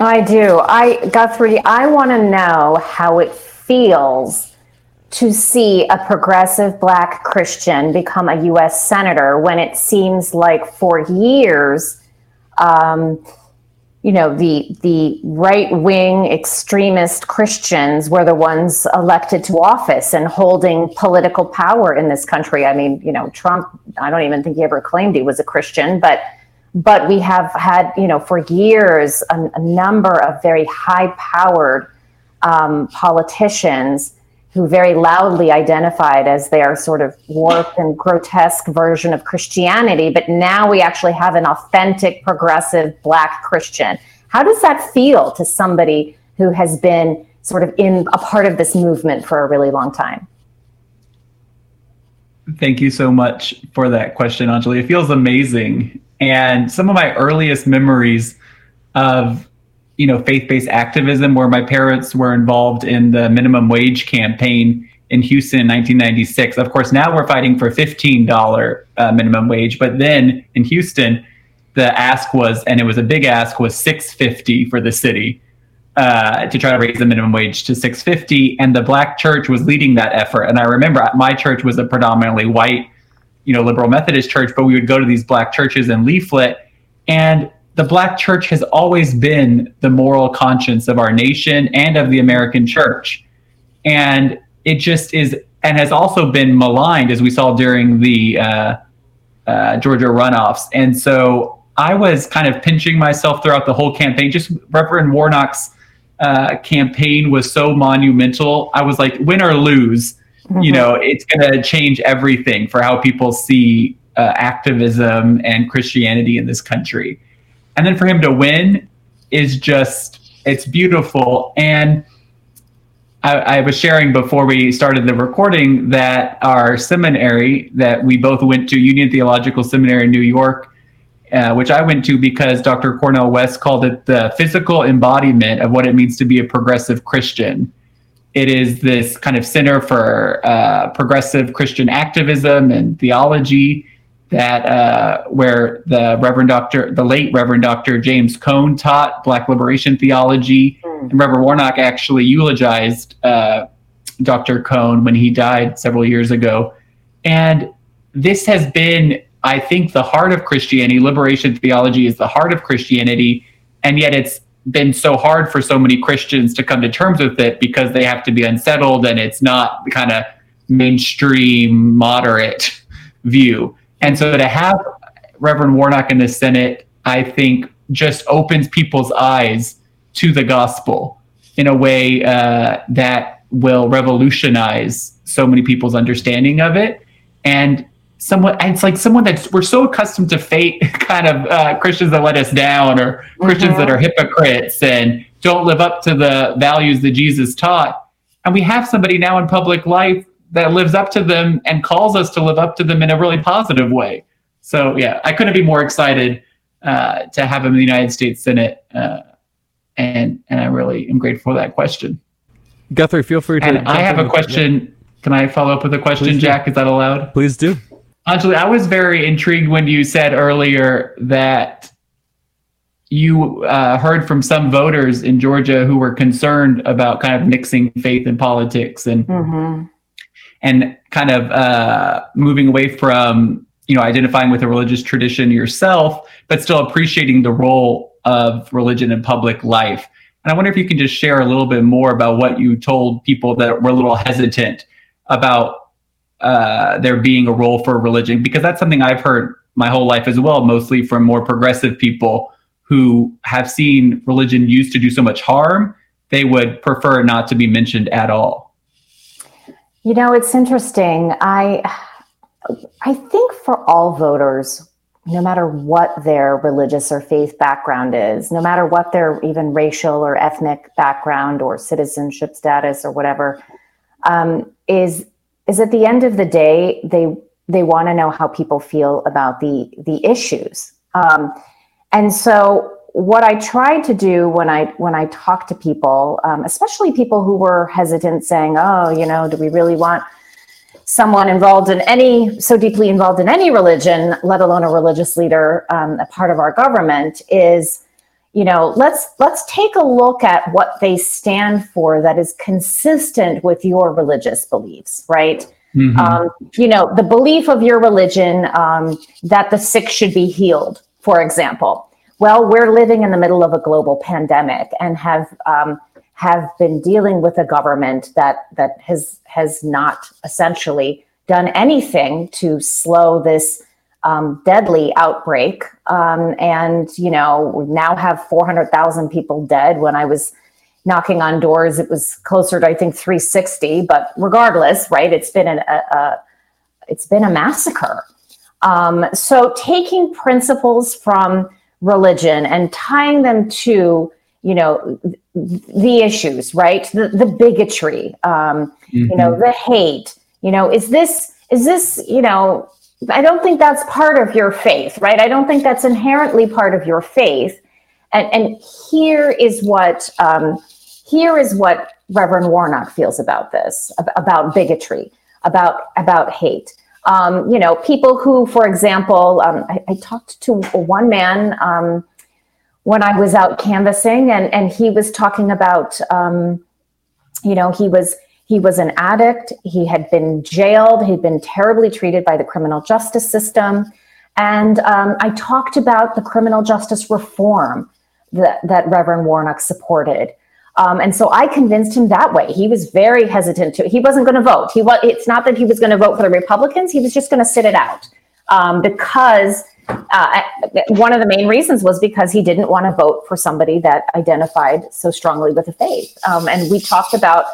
I do. I Guthrie, I want to know how it feels to see a progressive black Christian become a U.S. senator when it seems like for years, um, you know, the the right wing extremist Christians were the ones elected to office and holding political power in this country. I mean, you know, Trump. I don't even think he ever claimed he was a Christian, but but we have had, you know, for years a, a number of very high powered um, politicians who very loudly identified as their sort of warped and grotesque version of Christianity. But now we actually have an authentic, progressive Black Christian. How does that feel to somebody who has been sort of in a part of this movement for a really long time? Thank you so much for that question, Anjali. It feels amazing. And some of my earliest memories of you know faith-based activism where my parents were involved in the minimum wage campaign in Houston in 1996. Of course, now we're fighting for $15 uh, minimum wage, but then in Houston, the ask was, and it was a big ask, was 650 for the city uh, to try to raise the minimum wage to 650, and the Black Church was leading that effort. And I remember my church was a predominantly white, you know, liberal Methodist church, but we would go to these Black churches and leaflet, and the Black church has always been the moral conscience of our nation and of the American church. And it just is, and has also been maligned, as we saw during the uh, uh, Georgia runoffs. And so I was kind of pinching myself throughout the whole campaign. Just Reverend Warnock's uh, campaign was so monumental. I was like, win or lose, mm-hmm. you know, it's going to change everything for how people see uh, activism and Christianity in this country and then for him to win is just it's beautiful. And I, I, was sharing before we started the recording that our seminary that we both went to union theological seminary in new york uh, which i went to because dr Cornel west called it the physical embodiment of what it means to be a progressive christian. It is this kind of center for uh, progressive christian activism and theology that uh, where the Reverend Doctor, the late Reverend Doctor James Cone taught Black liberation theology, mm. and Reverend Warnock actually eulogized uh, Dr. Cone when he died several years ago. And this has been, I think, the heart of Christianity. Liberation theology is the heart of Christianity, and yet it's been so hard for so many Christians to come to terms with it because they have to be unsettled, and it's not the kind of mainstream moderate view. And so to have Reverend Warnock in the Senate, I think just opens people's eyes to the gospel in a way uh, that will revolutionize so many people's understanding of it. And someone, it's like someone that's we're so accustomed to fate kind of uh, Christians that let us down or mm-hmm. Christians that are hypocrites and don't live up to the values that Jesus taught. And we have somebody now in public life that lives up to them and calls us to live up to them in a really positive way. So yeah, I couldn't be more excited uh, to have him in the United States Senate, uh, and and I really am grateful for that question. Guthrie, feel free to. And I have a question. Can I follow up with a question, Please Jack? Do. Is that allowed? Please do. Anjali, I was very intrigued when you said earlier that you uh, heard from some voters in Georgia who were concerned about kind of mixing faith and politics and mm-hmm. And kind of uh, moving away from you know identifying with a religious tradition yourself, but still appreciating the role of religion in public life. And I wonder if you can just share a little bit more about what you told people that were a little hesitant about uh, there being a role for religion, because that's something I've heard my whole life as well, mostly from more progressive people who have seen religion used to do so much harm, they would prefer not to be mentioned at all. You know, it's interesting. I I think for all voters, no matter what their religious or faith background is, no matter what their even racial or ethnic background or citizenship status or whatever, um, is is at the end of the day they they want to know how people feel about the the issues. Um, and so what I tried to do when I when I talked to people, um, especially people who were hesitant, saying, "Oh, you know, do we really want someone involved in any so deeply involved in any religion, let alone a religious leader, um, a part of our government?" Is you know let's let's take a look at what they stand for that is consistent with your religious beliefs, right? Mm-hmm. Um, you know, the belief of your religion um, that the sick should be healed, for example well, we're living in the middle of a global pandemic and have um, have been dealing with a government that that has has not essentially done anything to slow this um, deadly outbreak. Um, and you know, we now have four hundred thousand people dead. When I was knocking on doors, it was closer to I think three sixty. But regardless, right? It's been an, a, a it's been a massacre. Um, so taking principles from religion and tying them to you know the issues right the, the bigotry um, mm-hmm. you know mm-hmm. the hate you know is this is this you know i don't think that's part of your faith right i don't think that's inherently part of your faith and and here is what um, here is what reverend warnock feels about this about bigotry about about hate um, you know, people who, for example, um, I, I, talked to one man um, when I was out canvassing, and and he was talking about, um, you know, he was he was an addict. He had been jailed. He'd been terribly treated by the criminal justice system, and um, I talked about the criminal justice reform that that Reverend Warnock supported. Um, and so I convinced him that way. He was very hesitant to. He wasn't going to vote. He was. It's not that he was going to vote for the Republicans. He was just going to sit it out um, because uh, one of the main reasons was because he didn't want to vote for somebody that identified so strongly with the faith. Um, and we talked about,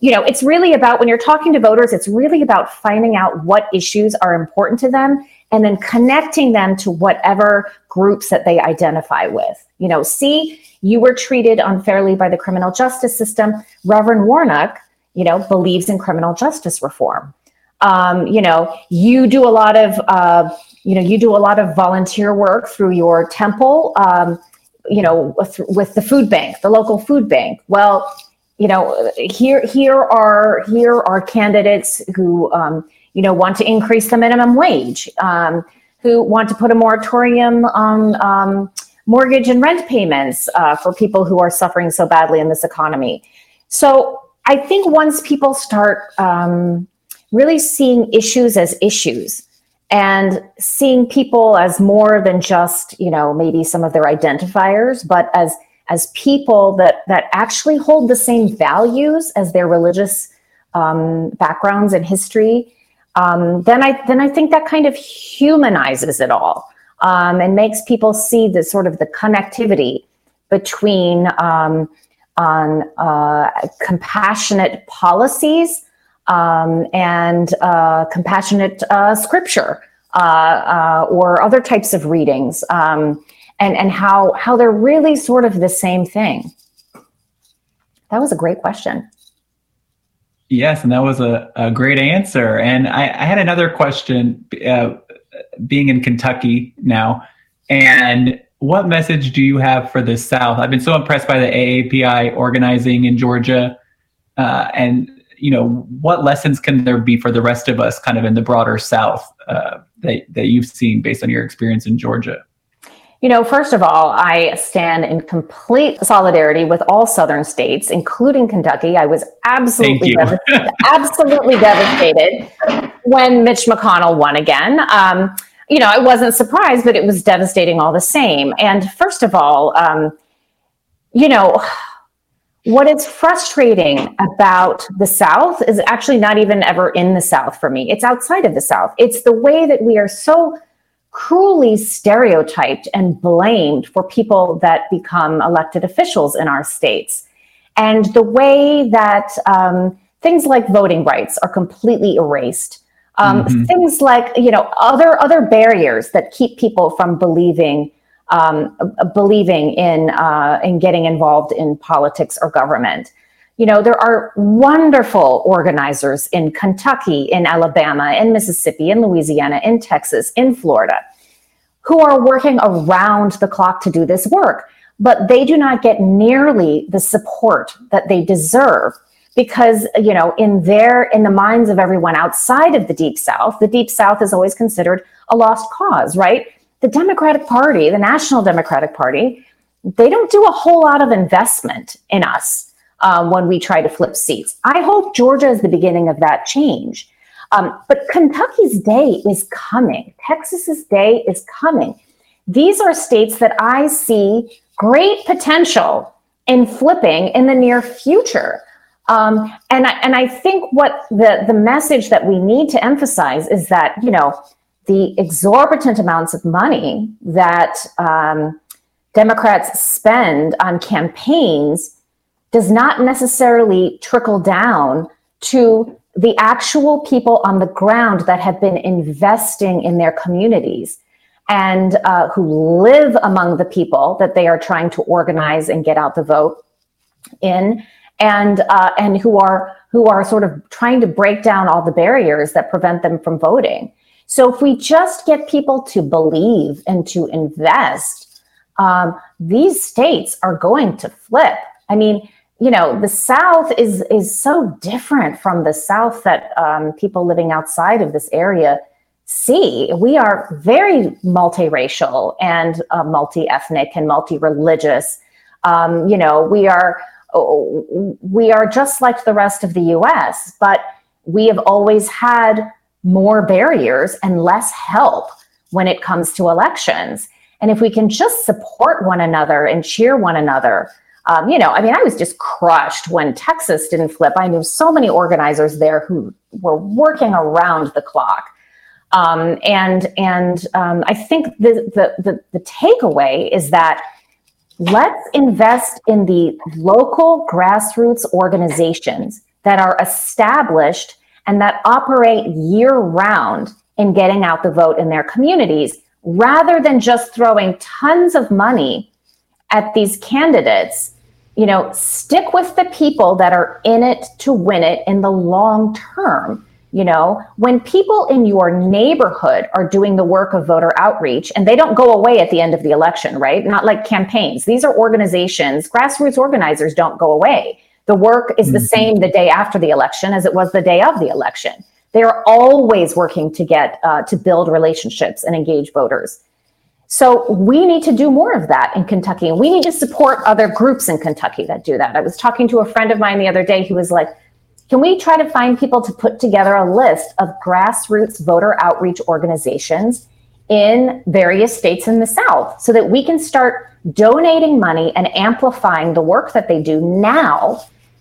you know, it's really about when you're talking to voters, it's really about finding out what issues are important to them and then connecting them to whatever groups that they identify with. You know, see you were treated unfairly by the criminal justice system. Reverend Warnock, you know, believes in criminal justice reform. Um, you know, you do a lot of, uh, you know, you do a lot of volunteer work through your temple, um, you know, with, with the food bank, the local food bank. Well, you know, here here are here are candidates who, um, you know, want to increase the minimum wage, um, who want to put a moratorium on um, mortgage and rent payments uh, for people who are suffering so badly in this economy. So I think once people start um, really seeing issues as issues and seeing people as more than just you know maybe some of their identifiers, but as as people that that actually hold the same values as their religious um, backgrounds and history, um, then I then I think that kind of humanizes it all um, and makes people see the sort of the connectivity between um, on uh, compassionate policies um, and uh, compassionate uh, scripture uh, uh, or other types of readings, um, and and how how they're really sort of the same thing. That was a great question. Yes, and that was a, a great answer. And I, I had another question. Uh, being in Kentucky now, and what message do you have for the South? I've been so impressed by the AAPI organizing in Georgia, uh, and you know what lessons can there be for the rest of us, kind of in the broader South, uh, that that you've seen based on your experience in Georgia. You know, first of all, I stand in complete solidarity with all Southern states, including Kentucky. I was absolutely, devastated, absolutely devastated when Mitch McConnell won again. Um, you know, I wasn't surprised, but it was devastating all the same. And first of all, um, you know, what is frustrating about the South is actually not even ever in the South for me. It's outside of the South. It's the way that we are so cruelly stereotyped and blamed for people that become elected officials in our states. And the way that um, things like voting rights are completely erased. Um, mm-hmm. Things like you know other other barriers that keep people from believing um, believing in uh, in getting involved in politics or government. You know, there are wonderful organizers in Kentucky, in Alabama, in Mississippi, in Louisiana, in Texas, in Florida, who are working around the clock to do this work, but they do not get nearly the support that they deserve because you know in their in the minds of everyone outside of the deep south the deep south is always considered a lost cause right? The democratic party the national democratic party they don't do a whole lot of investment in us um, when we try to flip seats. I hope Georgia is the beginning of that change. Um, but Kentucky's day is coming. Texas's day is coming. These are states that I see great potential in flipping in the near future. Um, and I, and I think what the the message that we need to emphasize is that you know the exorbitant amounts of money that um, Democrats spend on campaigns does not necessarily trickle down to the actual people on the ground that have been investing in their communities and uh, who live among the people that they are trying to organize and get out the vote in and uh, and who are who are sort of trying to break down all the barriers that prevent them from voting. So if we just get people to believe and to invest um, these states are going to flip. I mean you know the south is is so different from the south that um, people living outside of this area see. We are very multiracial and uh, multi-ethnic and multi-religious. Um, you know we are we are just like the rest of the us but we have always had more barriers and less help when it comes to elections. And if we can just support one another and cheer one another um, you know, I mean, I was just crushed when Texas didn't flip. I knew so many organizers there who were working around the clock. Um, and and um, I think the, the, the, the takeaway is that let's invest in the local grassroots organizations that are established and that operate year round in getting out the vote in their communities rather than just throwing tons of money at these candidates you know, stick with the people that are in it to win it in the long term. You know, when people in your neighborhood are doing the work of voter outreach and they don't go away at the end of the election, right? Not like campaigns. These are organizations, grassroots organizers don't go away. The work is the mm-hmm. same the day after the election as it was the day of the election. They are always working to get uh, to build relationships and engage voters. So we need to do more of that in Kentucky. And we need to support other groups in Kentucky that do that. I was talking to a friend of mine the other day who was like, can we try to find people to put together a list of grassroots voter outreach organizations in various states in the South so that we can start donating money and amplifying the work that they do now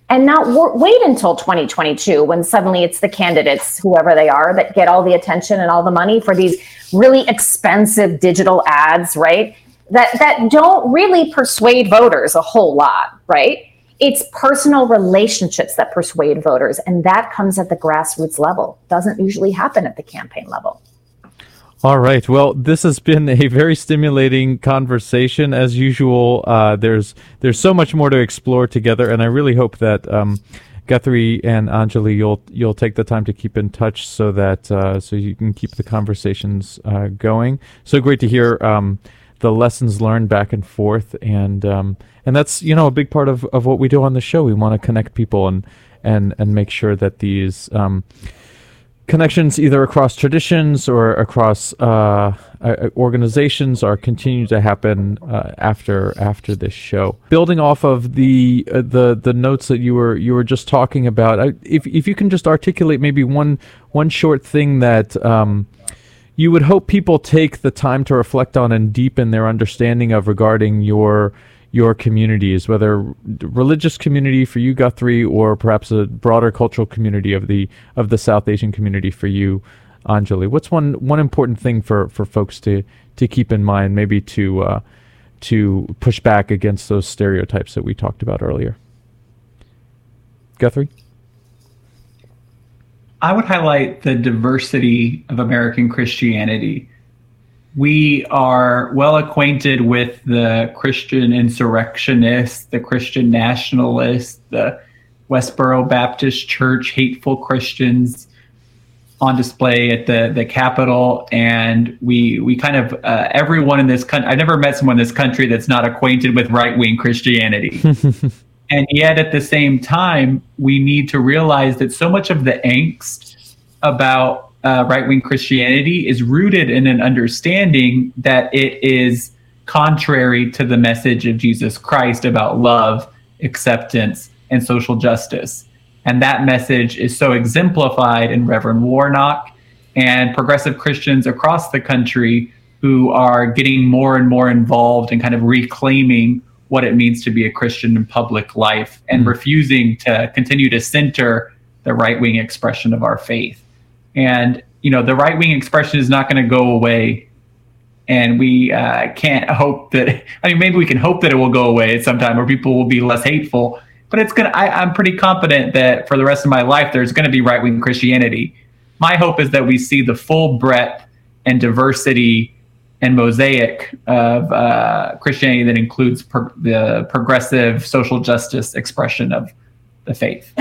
and not wait until 2022 when suddenly it's the candidates, whoever they are, that get all the attention and all the money for these really expensive digital ads, right? That that don't really persuade voters a whole lot, right? it's personal relationships that persuade voters, and that comes at the grassroots level. Doesn't usually happen at the campaign level. All right. Well, this has been a very stimulating conversation, as usual. Uh, there's there's so much more to explore together, and I really hope that um, Guthrie and Anjali, you'll you'll take the time to keep in touch so that uh, so you can keep the conversations uh, going. So great to hear um, the lessons learned back and forth, and um, and that's you know a big part of, of what we do on the show. We want to connect people and and and make sure that these um, connections either across traditions or across uh, uh, organizations are continue to happen uh, after after this show. Building off of the uh, the the notes that you were you were just talking about, if if you can just articulate maybe one one short thing that. Um, you would hope people take the time to reflect on and deepen their understanding of regarding your your communities, whether religious community for you, Guthrie, or perhaps a broader cultural community of the of the South Asian community for you, Anjali. What's one one important thing for, for folks to to keep in mind, maybe to uh, to push back against those stereotypes that we talked about earlier? Guthrie. I would highlight the diversity of American Christianity we are well acquainted with the Christian insurrectionists, the Christian nationalists, the Westboro Baptist Church hateful Christians on display at the the Capitol, and we we kind of uh, everyone in this country. I've never met someone in this country that's not acquainted with right wing Christianity. and yet, at the same time, we need to realize that so much of the angst about uh, right wing Christianity is rooted in an understanding that it is contrary to the message of Jesus Christ about love, acceptance, and social justice. And that message is so exemplified in Reverend Warnock and progressive Christians across the country who are getting more and more involved in kind of reclaiming what it means to be a Christian in public life and mm refusing to continue to center the right wing expression of our faith. And you know, the right wing expression is not going to go away, and we uh, can't hope that. I mean, maybe we can hope that it will go away at some time, or people will be less hateful. But it's gonna. I, I'm pretty confident that for the rest of my life, there's going to be right wing Christianity. My hope is that we see the full breadth and diversity and mosaic of uh, Christianity that includes pro- the progressive social justice expression of the faith.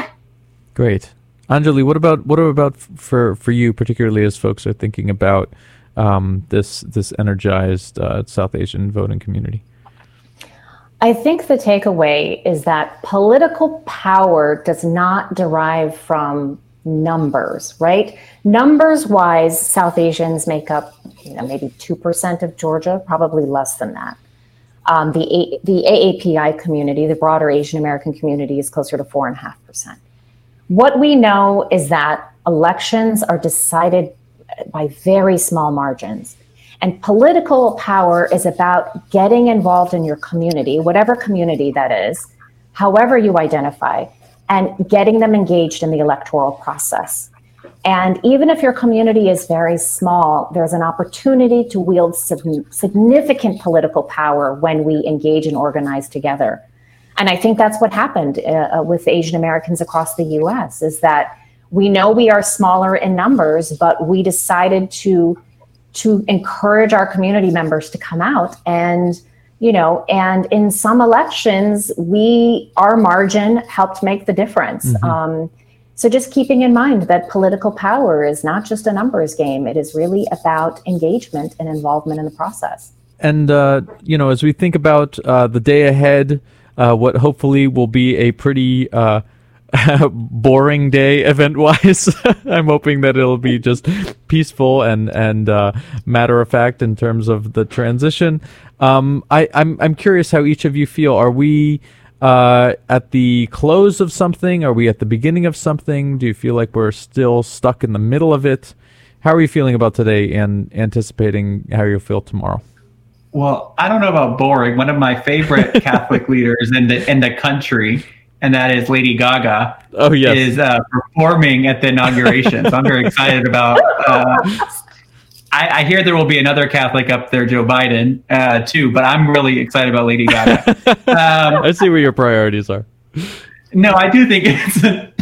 Great. Anjali, what about what about for for you, particularly as folks are thinking about um, this this energized uh, South Asian voting community? I think the takeaway is that political power does not derive from numbers, right? Numbers wise, South Asians make up you know, maybe 2% of Georgia, probably less than that. Um, the, A- the AAPI community, the broader Asian American community, is closer to 4.5%. What we know is that elections are decided by very small margins. And political power is about getting involved in your community, whatever community that is, however you identify, and getting them engaged in the electoral process. And even if your community is very small, there's an opportunity to wield significant political power when we engage and organize together. And I think that's what happened uh, uh with Asian Americans across the US is that we know we are smaller in numbers, but we decided to to encourage our community members to come out. And you know and in some elections we our margin helped make the difference. Mm-hmm. um, so just keeping in mind that political power is not just a numbers game. It is really about engagement and involvement in the process. And uh, you know as we think about uh, the day ahead uh, what hopefully will be a pretty uh, boring day event wise. I'm hoping that it'll be just peaceful and and uh, matter of fact in terms of the transition. Um, I, I'm I'm curious how each of you feel. Are we uh, at the close of something? Are we at the beginning of something? Do you feel like we're still stuck in the middle of it? How are you feeling about today and anticipating how you'll feel tomorrow? Well, I don't know about boring. One of my favorite Catholic leaders in the in the country, and that is Lady Gaga. Oh yes, is uh, performing at the inauguration. so I'm very excited about. Uh, I, I, hear there will be another Catholic up there, Joe Biden, uh, too. But I'm really excited about Lady Gaga. Um, I see where your priorities are. no, I do think it's a,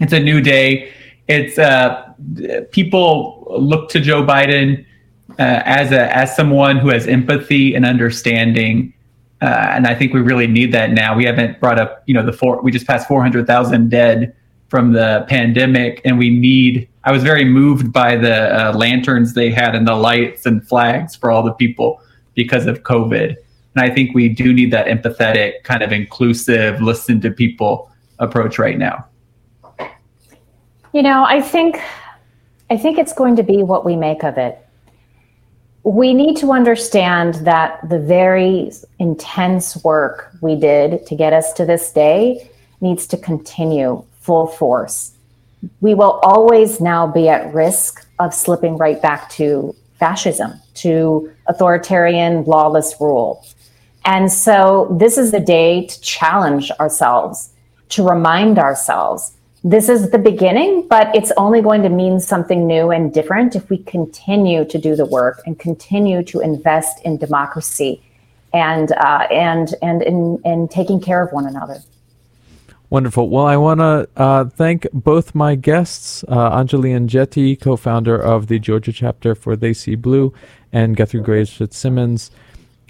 it's a new day. It's uh, people look to Joe Biden uh, as a as someone who has empathy and understanding, uh, and I think we really need that now. We haven't brought up, you know, the four. We just passed four hundred thousand dead from the pandemic, and we need. I was very moved by the uh, lanterns they had and the lights and flags for all the people because of COVID. And I think we do need that empathetic, kind of inclusive, listen to people approach right now. You know, I think I think it's going to be what we make of it. We need to understand that the very intense work we did to get us to this day needs to continue full force. We will always now be at risk of slipping right back to fascism, to authoritarian, lawless rule. And so this is the day to challenge ourselves, to remind ourselves this is the beginning, but it's only going to mean something new and different if we continue to do the work and continue to invest in democracy and uh, and and in, in taking care of one another. Wonderful. Well, I want to uh, thank both my guests, uh, Anjali Enjeti, co-founder of the Georgia chapter for They See Blue, and Guthrie Graves Fitzsimmons,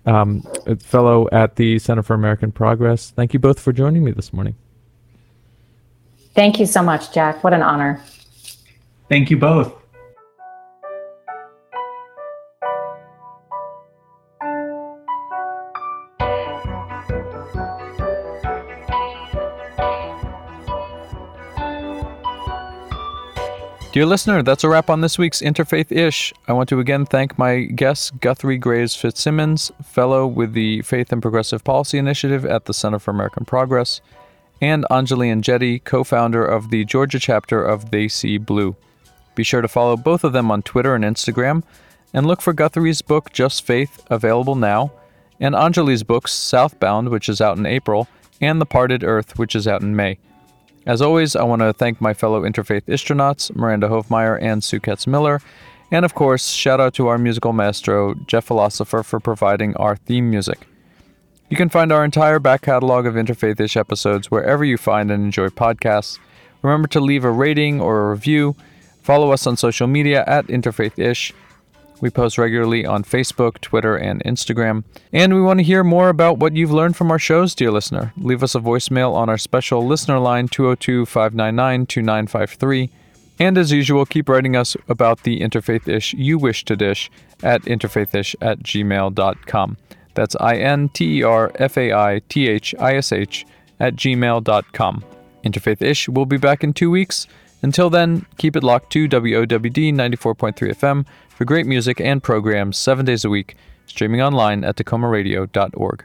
um, fellow at the Center for American Progress. Thank you both for joining me this morning. Thank you so much, Jack. What an honor. Thank you both. Dear listener, that's a wrap on this week's Interfaith Ish. I want to again thank my guests, Guthrie Graves Fitzsimmons, fellow with the Faith and Progressive Policy Initiative at the Center for American Progress, and Anjali Enjeti, co founder of the Georgia chapter of They See Blue. Be sure to follow both of them on Twitter and Instagram, and look for Guthrie's book, Just Faith, available now, and Anjali's books, Southbound, which is out in April, and The Parted Earth, which is out in May. As always, I want to thank my fellow interfaith astronauts, Miranda Hofmeyer and Sue Katz Miller, and of course, shout out to our musical maestro, Jeff Philosopher, for providing our theme music. You can find our entire back catalog of Interfaith-ish episodes wherever you find and enjoy podcasts. Remember to leave a rating or a review. Follow us on social media at Interfaith-ish we post regularly on Facebook, Twitter, and Instagram. And we want to hear more about what you've learned from our shows, dear listener. Leave us a voicemail on our special listener line 202 599 2953. And as usual, keep writing us about the interfaith ish you wish to dish at interfaithish at gmail.com. That's I N T E R F A I T H I S H at gmail.com. Interfaith Ish will be back in two weeks. Until then, keep it locked to WOWD 94.3 FM for great music and programs seven days a week, streaming online at takomaradio.org.